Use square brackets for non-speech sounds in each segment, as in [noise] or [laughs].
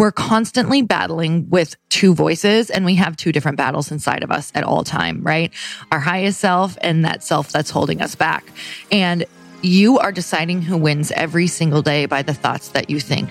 we're constantly battling with two voices and we have two different battles inside of us at all time, right? Our highest self and that self that's holding us back. And you are deciding who wins every single day by the thoughts that you think.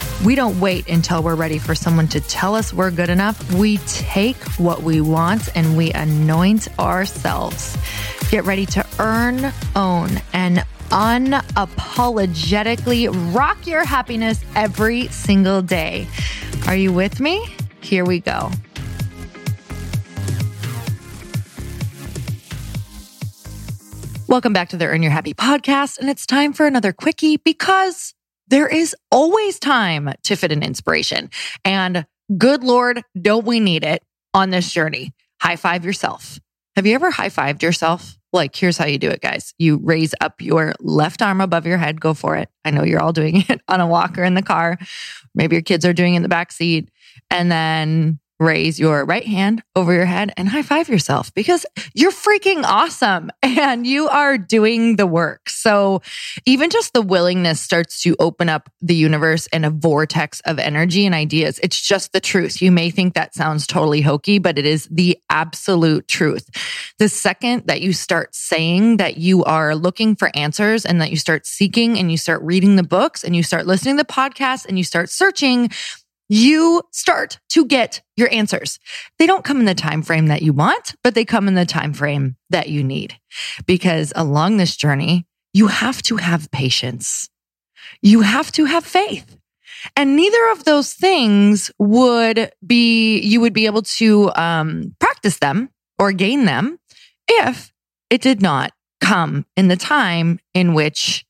We don't wait until we're ready for someone to tell us we're good enough. We take what we want and we anoint ourselves. Get ready to earn, own, and unapologetically rock your happiness every single day. Are you with me? Here we go. Welcome back to the Earn Your Happy podcast. And it's time for another quickie because there is always time to fit an inspiration. And good Lord, don't we need it on this journey? High five yourself. Have you ever high fived yourself? Like, here's how you do it, guys. You raise up your left arm above your head. Go for it. I know you're all doing [laughs] it on a walker in the car. Maybe your kids are doing it in the back seat. And then raise your right hand over your head and high five yourself because you're freaking awesome [laughs] and you are doing the work. So even just the willingness starts to open up the universe in a vortex of energy and ideas. It's just the truth. You may think that sounds totally hokey, but it is the absolute truth. The second that you start saying that you are looking for answers and that you start seeking and you start reading the books and you start listening to the podcasts and you start searching, you start to get your answers. They don't come in the time frame that you want, but they come in the time frame that you need. Because along this journey, you have to have patience. You have to have faith. And neither of those things would be, you would be able to um, practice them or gain them if it did not come in the time in which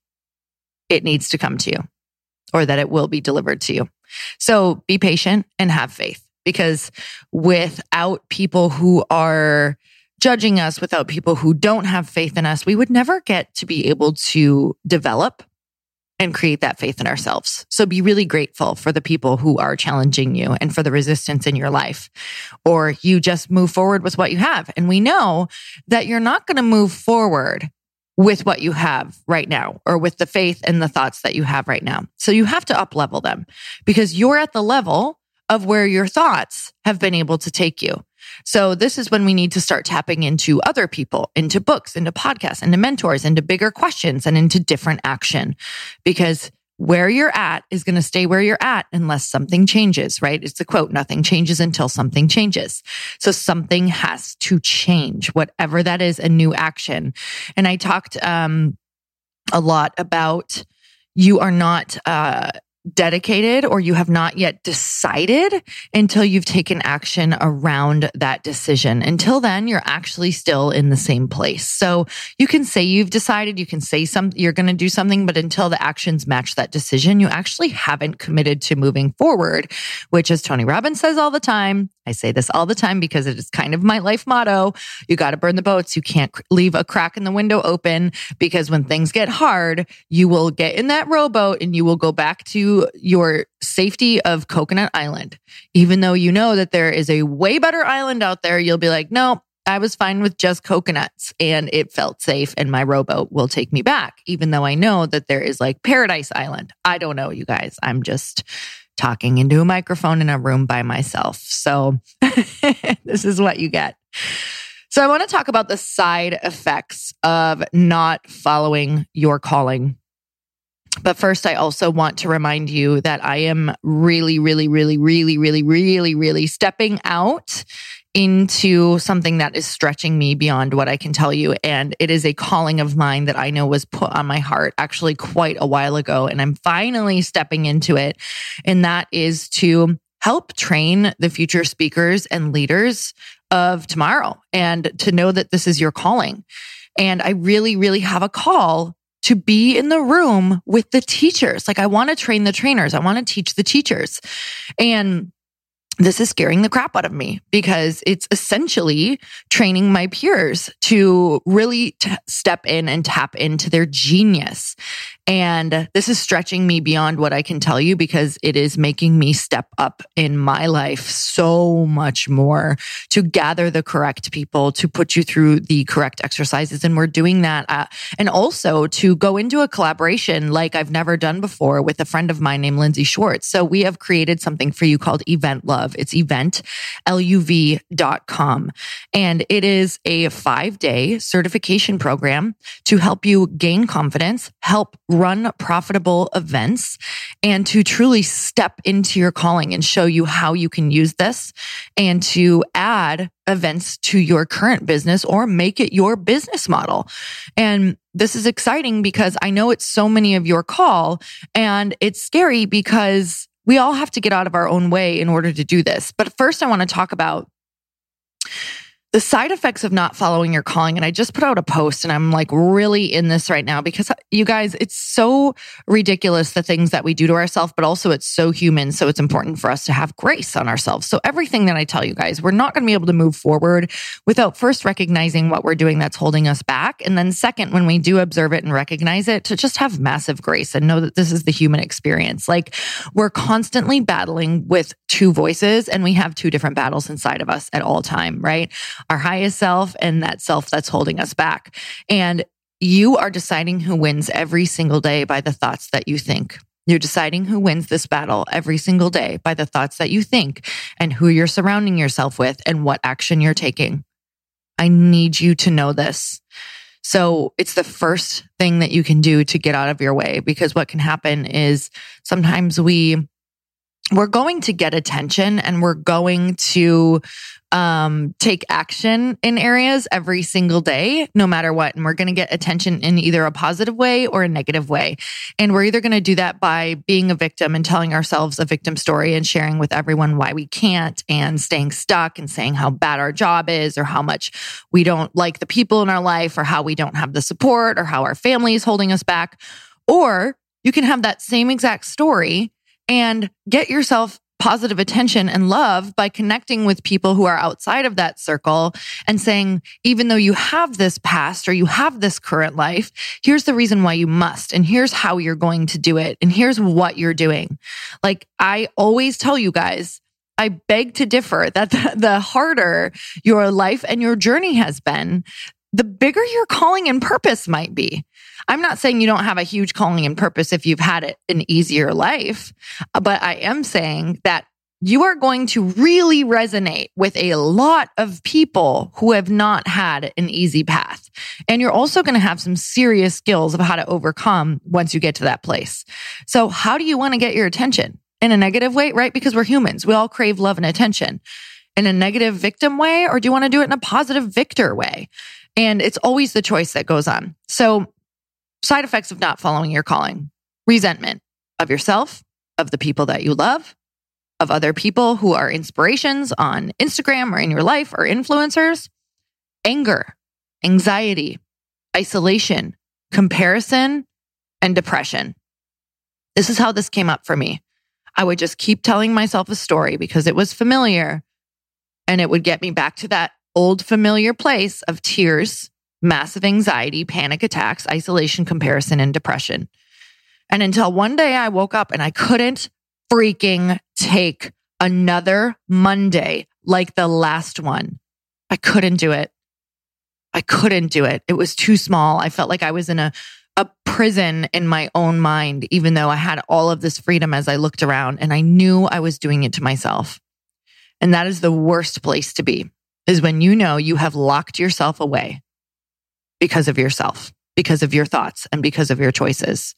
it needs to come to you or that it will be delivered to you. So be patient and have faith because without people who are judging us, without people who don't have faith in us, we would never get to be able to develop and create that faith in ourselves. So be really grateful for the people who are challenging you and for the resistance in your life. Or you just move forward with what you have. And we know that you're not going to move forward with what you have right now or with the faith and the thoughts that you have right now. So you have to up level them because you're at the level of where your thoughts have been able to take you. So this is when we need to start tapping into other people, into books, into podcasts, into mentors, into bigger questions and into different action because where you're at is going to stay where you're at unless something changes, right? It's a quote, nothing changes until something changes. So something has to change, whatever that is, a new action. And I talked, um, a lot about you are not, uh, dedicated or you have not yet decided until you've taken action around that decision. Until then, you're actually still in the same place. So you can say you've decided, you can say some, you're going to do something, but until the actions match that decision, you actually haven't committed to moving forward, which as Tony Robbins says all the time, I say this all the time because it is kind of my life motto. You got to burn the boats. You can't leave a crack in the window open because when things get hard, you will get in that rowboat and you will go back your safety of Coconut Island. Even though you know that there is a way better island out there, you'll be like, no, I was fine with just coconuts and it felt safe and my rowboat will take me back, even though I know that there is like Paradise Island. I don't know, you guys. I'm just talking into a microphone in a room by myself. So [laughs] this is what you get. So I want to talk about the side effects of not following your calling. But first, I also want to remind you that I am really, really, really, really, really, really, really stepping out into something that is stretching me beyond what I can tell you. And it is a calling of mine that I know was put on my heart actually quite a while ago. And I'm finally stepping into it. And that is to help train the future speakers and leaders of tomorrow and to know that this is your calling. And I really, really have a call to be in the room with the teachers. Like I want to train the trainers. I want to teach the teachers. And this is scaring the crap out of me because it's essentially training my peers to really t- step in and tap into their genius. And this is stretching me beyond what I can tell you because it is making me step up in my life so much more to gather the correct people, to put you through the correct exercises. And we're doing that. Uh, and also to go into a collaboration like I've never done before with a friend of mine named Lindsay Schwartz. So we have created something for you called Event Luv. It's event, L-U-V.com. And it is a five day certification program to help you gain confidence, help run profitable events and to truly step into your calling and show you how you can use this and to add events to your current business or make it your business model. And this is exciting because I know it's so many of your call and it's scary because we all have to get out of our own way in order to do this. But first I want to talk about the side effects of not following your calling. And I just put out a post and I'm like really in this right now because you guys, it's so ridiculous the things that we do to ourselves, but also it's so human. So it's important for us to have grace on ourselves. So everything that I tell you guys, we're not going to be able to move forward without first recognizing what we're doing that's holding us back. And then second, when we do observe it and recognize it, to just have massive grace and know that this is the human experience. Like we're constantly battling with two voices and we have two different battles inside of us at all time, right? Our highest self and that self that's holding us back. And you are deciding who wins every single day by the thoughts that you think. You're deciding who wins this battle every single day by the thoughts that you think and who you're surrounding yourself with and what action you're taking. I need you to know this. So it's the first thing that you can do to get out of your way because what can happen is sometimes we we're going to get attention and we're going to um, take action in areas every single day, no matter what. And we're going to get attention in either a positive way or a negative way. And we're either going to do that by being a victim and telling ourselves a victim story and sharing with everyone why we can't and staying stuck and saying how bad our job is or how much we don't like the people in our life or how we don't have the support or how our family is holding us back. Or you can have that same exact story and get yourself positive attention and love by connecting with people who are outside of that circle and saying, even though you have this past or you have this current life, here's the reason why you must. And here's how you're going to do it. And here's what you're doing. Like I always tell you guys, I beg to differ that the, harder your life and your journey has been, the bigger your calling and purpose might be. I'm not saying you don't have a huge calling and purpose if you've had it an easier life, uh, but I am saying that you are going to really resonate with a lot of people who have not had an easy path. And you're also going to have some serious skills of how to overcome once you get to that place. So how do you want to get your attention? In a negative way, right? Because we're humans. We all crave love and attention. In a negative victim way, or do you want to do it in a positive victor way? And it's always the choice that goes on. So side effects of not following your calling, resentment of yourself, of the people that you love, of other people who are inspirations on Instagram or in your life or influencers, anger, anxiety, isolation, comparison, and depression. This is how this came up for me. I would just keep telling myself a story because it was familiar and it would get me back to that old familiar place of tears, massive anxiety, panic attacks, isolation, comparison, and depression. And until one day I woke up and I couldn't freaking take another Monday like the last one. I couldn't do it. I couldn't do it. It was too small. I felt like I was in a, a prison in my own mind, even though I had all of this freedom as I looked around and I knew I was doing it to myself. And that is the worst place to be is when you know you have locked yourself away because of yourself, because of your thoughts, and because of your choices.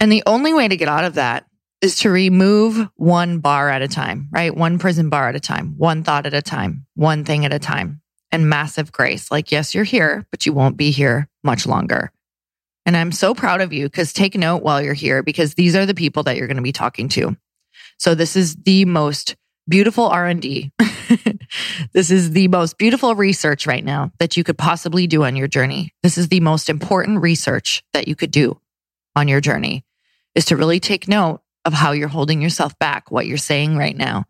And the only way to get out of that is to remove one bar at a time, right? One prison bar at a time, one thought at a time, one thing at a time, and massive grace. Like, yes, you're here, but you won't be here much longer. And I'm so proud of you because take note while you're here because these are the people that you're going to be talking to. So this is the most beautiful R&D. [laughs] this is the most beautiful research right now that you could possibly do on your journey. This is the most important research that you could do on your journey is to really take note of how you're holding yourself back, what you're saying right now,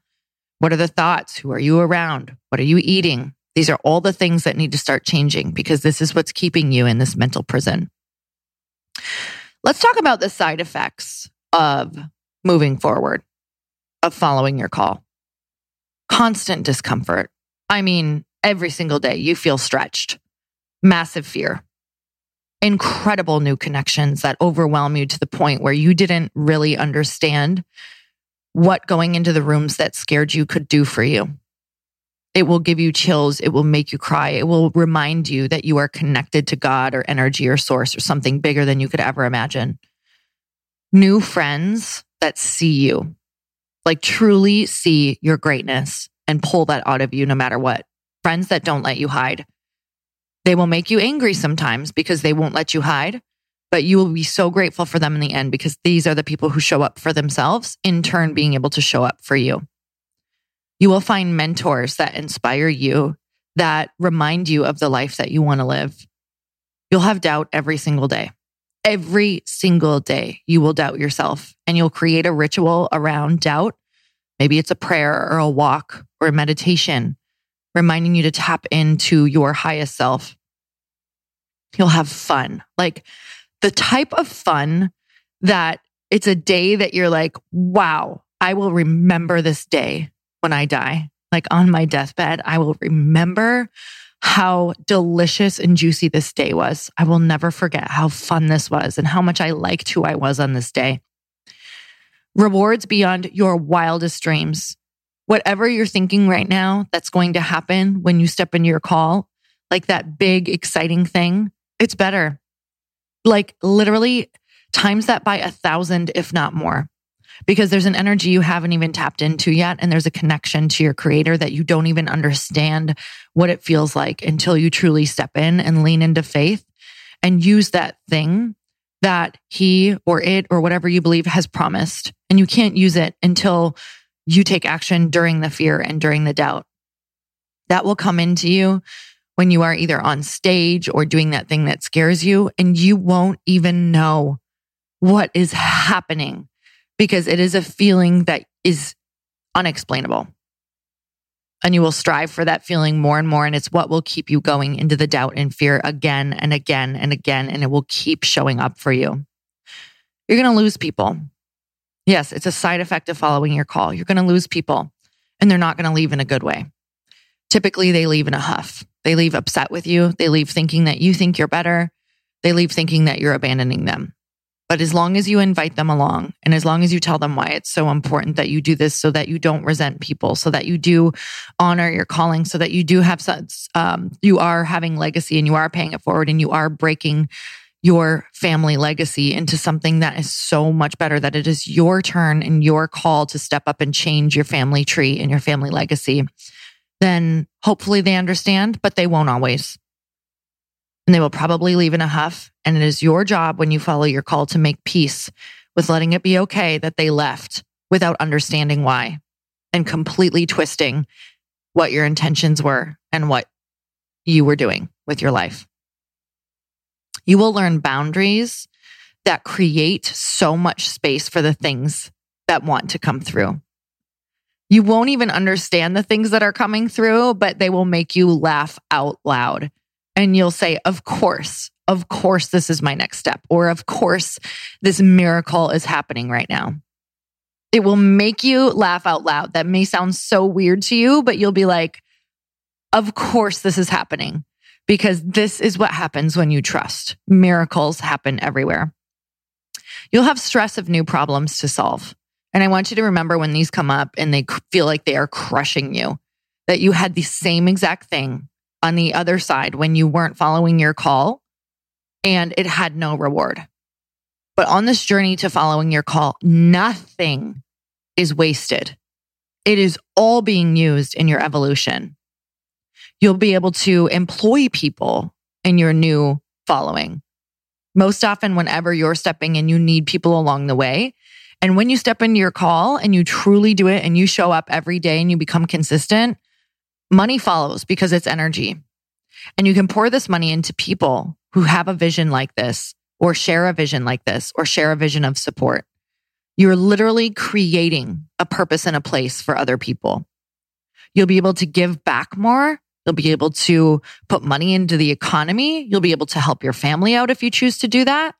What are the thoughts? Who are you around? What are you eating? These are all the things that need to start changing because this is what's keeping you in this mental prison. Let's talk about the side effects of moving forward, of following your call. Constant discomfort. I mean, every single day you feel stretched, massive fear, incredible new connections that overwhelm you to the point where you didn't really understand what going into the rooms that scared you could do for you. It will give you chills. It will make you cry. It will remind you that you are connected to God or energy or source or something bigger than you could ever imagine. New friends that see you, like truly see your greatness and pull that out of you no matter what. Friends that don't let you hide. They will make you angry sometimes because they won't let you hide, but you will be so grateful for them in the end because these are the people who show up for themselves, in turn, being able to show up for you. You will find mentors that inspire you, that remind you of the life that you want to live. You'll have doubt every single day. Every single day, you will doubt yourself and you'll create a ritual around doubt. Maybe it's a prayer or a walk or a meditation, reminding you to tap into your highest self. You'll have fun, like the type of fun that it's a day that you're like, wow, I will remember this day when I die, like on my deathbed, I will remember how delicious and juicy this day was. I will never forget how fun this was and how much I liked who I was on this day. Rewards beyond your wildest dreams. Whatever you're thinking right now that's going to happen when you step into your call, like that big, exciting thing, it's better. Like literally times that by a thousand, if not more because there's an energy you haven't even tapped into yet. And there's a connection to your creator that you don't even understand what it feels like until you truly step in and lean into faith and use that thing that he or it or whatever you believe has promised. And you can't use it until you take action during the fear and during the doubt. That will come into you when you are either on stage or doing that thing that scares you, and you won't even know what is happening because it is a feeling that is unexplainable. And you will strive for that feeling more and more. And it's what will keep you going into the doubt and fear again and again and again. And it will keep showing up for you. You're going to lose people. Yes, it's a side effect of following your call. You're going to lose people and they're not going to leave in a good way. Typically, they leave in a huff. They leave upset with you. They leave thinking that you think you're better. They leave thinking that you're abandoning them. But as long as you invite them along and as long as you tell them why it's so important that you do this so that you don't resent people, so that you do honor your calling, so that you do have such, um, you are having legacy and you are paying it forward and you are breaking your family legacy into something that is so much better that it is your turn and your call to step up and change your family tree and your family legacy, then hopefully they understand, but they won't always and they will probably leave in a huff. And it is your job when you follow your call to make peace with letting it be okay that they left without understanding why and completely twisting what your intentions were and what you were doing with your life. You will learn boundaries that create so much space for the things that want to come through. You won't even understand the things that are coming through, but they will make you laugh out loud and you'll say, Of course, of course, this is my next step. Or, of course, this miracle is happening right now. It will make you laugh out loud. That may sound so weird to you, but you'll be like, Of course, this is happening because this is what happens when you trust. Miracles happen everywhere. You'll have stress of new problems to solve. And I want you to remember when these come up and they feel like they are crushing you, that you had the same exact thing on the other side when you weren't following your call and it had no reward. But on this journey to following your call, nothing is wasted. It is all being used in your evolution. You'll be able to employ people in your new following. Most often, whenever you're stepping in, you need people along the way. And when you step into your call and you truly do it and you show up every day and you become consistent, money follows because it's energy. And you can pour this money into people who have a vision like this, or share a vision like this, or share a vision of support. You're literally creating a purpose and a place for other people. You'll be able to give back more. You'll be able to put money into the economy. You'll be able to help your family out if you choose to do that.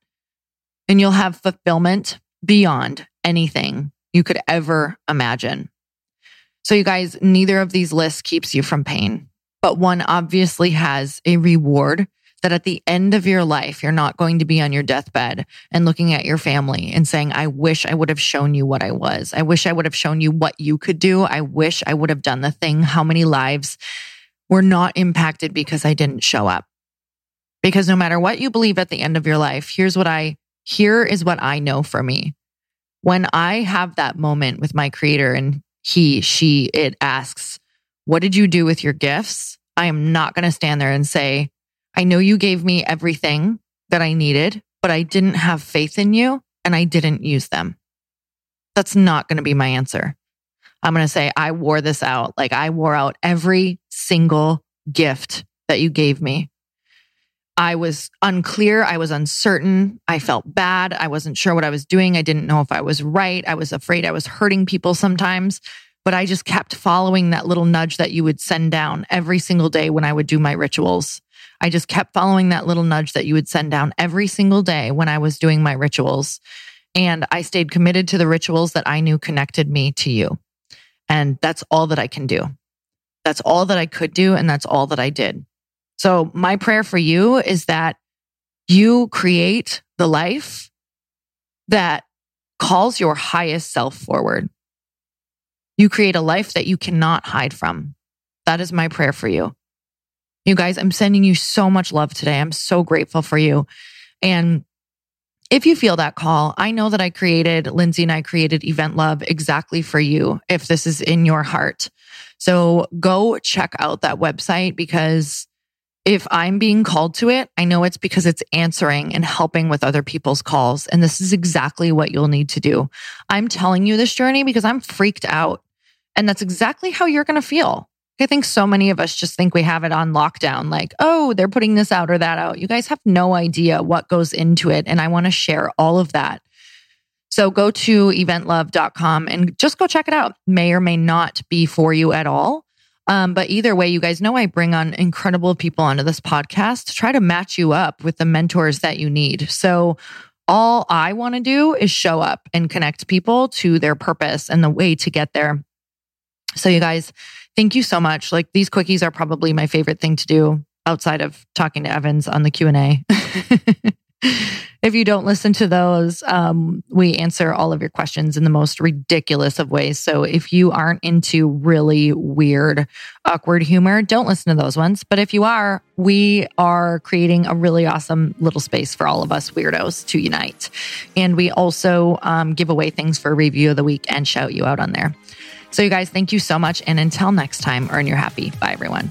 And you'll have fulfillment beyond anything you could ever imagine. So, you guys, neither of these lists keeps you from pain, but one obviously has a reward that at the end of your life, you're not going to be on your deathbed and looking at your family and saying, I wish I would have shown you what I was. I wish I would have shown you what you could do. I wish I would have done the thing. How many lives were not impacted because I didn't show up? Because no matter what you believe at the end of your life, here's what I, here is what I know for me. When I have that moment with my creator and he, she, it asks, what did you do with your gifts? I am not going to stand there and say, I know you gave me everything that I needed, but I didn't have faith in you and I didn't use them. That's not going to be my answer. I'm going to say, I wore this out. Like I wore out every single gift that you gave me. I was unclear. I was uncertain. I felt bad. I wasn't sure what I was doing. I didn't know if I was right. I was afraid I was hurting people sometimes, but I just kept following that little nudge that you would send down every single day when I would do my rituals. I just kept following that little nudge that you would send down every single day when I was doing my rituals. And I stayed committed to the rituals that I knew connected me to you. And that's all that I can do. That's all that I could do. And that's all that I did. So my prayer for you is that you create the life that calls your highest self forward. You create a life that you cannot hide from. That is my prayer for you. You guys, I'm sending you so much love today. I'm so grateful for you. And if you feel that call, I know that I created, Lindsay and I created Event Luv exactly for you if this is in your heart. So go check out that website because if I'm being called to it, I know it's because it's answering and helping with other people's calls. And this is exactly what you'll need to do. I'm telling you this journey because I'm freaked out. And that's exactly how you're going to feel. I think so many of us just think we have it on lockdown, like, oh, they're putting this out or that out. You guys have no idea what goes into it. And I want to share all of that. So go to eventluv.com and just go check it out. May or may not be for you at all. Um, but either way, you guys know I bring on incredible people onto this podcast to try to match you up with the mentors that you need. So all I want to do is show up and connect people to their purpose and the way to get there. So you guys, thank you so much. Like these quickies are probably my favorite thing to do outside of talking to Evans on the Q&A. [laughs] if you don't listen to those, um, we answer all of your questions in the most ridiculous of ways. So if you aren't into really weird, awkward humor, don't listen to those ones. But if you are, we are creating a really awesome little space for all of us weirdos to unite. And we also um, give away things for review of the week and shout you out on there. So, you guys, thank you so much. And until next time, earn your happy. Bye, everyone.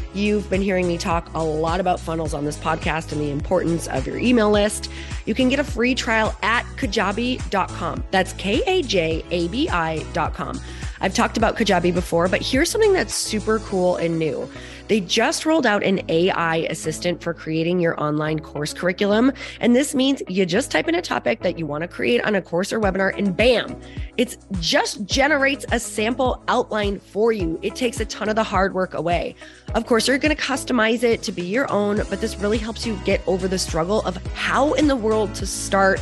You've been hearing me talk a lot about funnels on this podcast and the importance of your email list. You can get a free trial at kajabi.com. That's K A J A B I.com. I've talked about Kajabi before, but here's something that's super cool and new. They just rolled out an AI assistant for creating your online course curriculum. And this means you just type in a topic that you want to create on a course or webinar, and bam, it just generates a sample outline for you. It takes a ton of the hard work away. Of course, you're going to customize it to be your own, but this really helps you get over the struggle of how in the world to start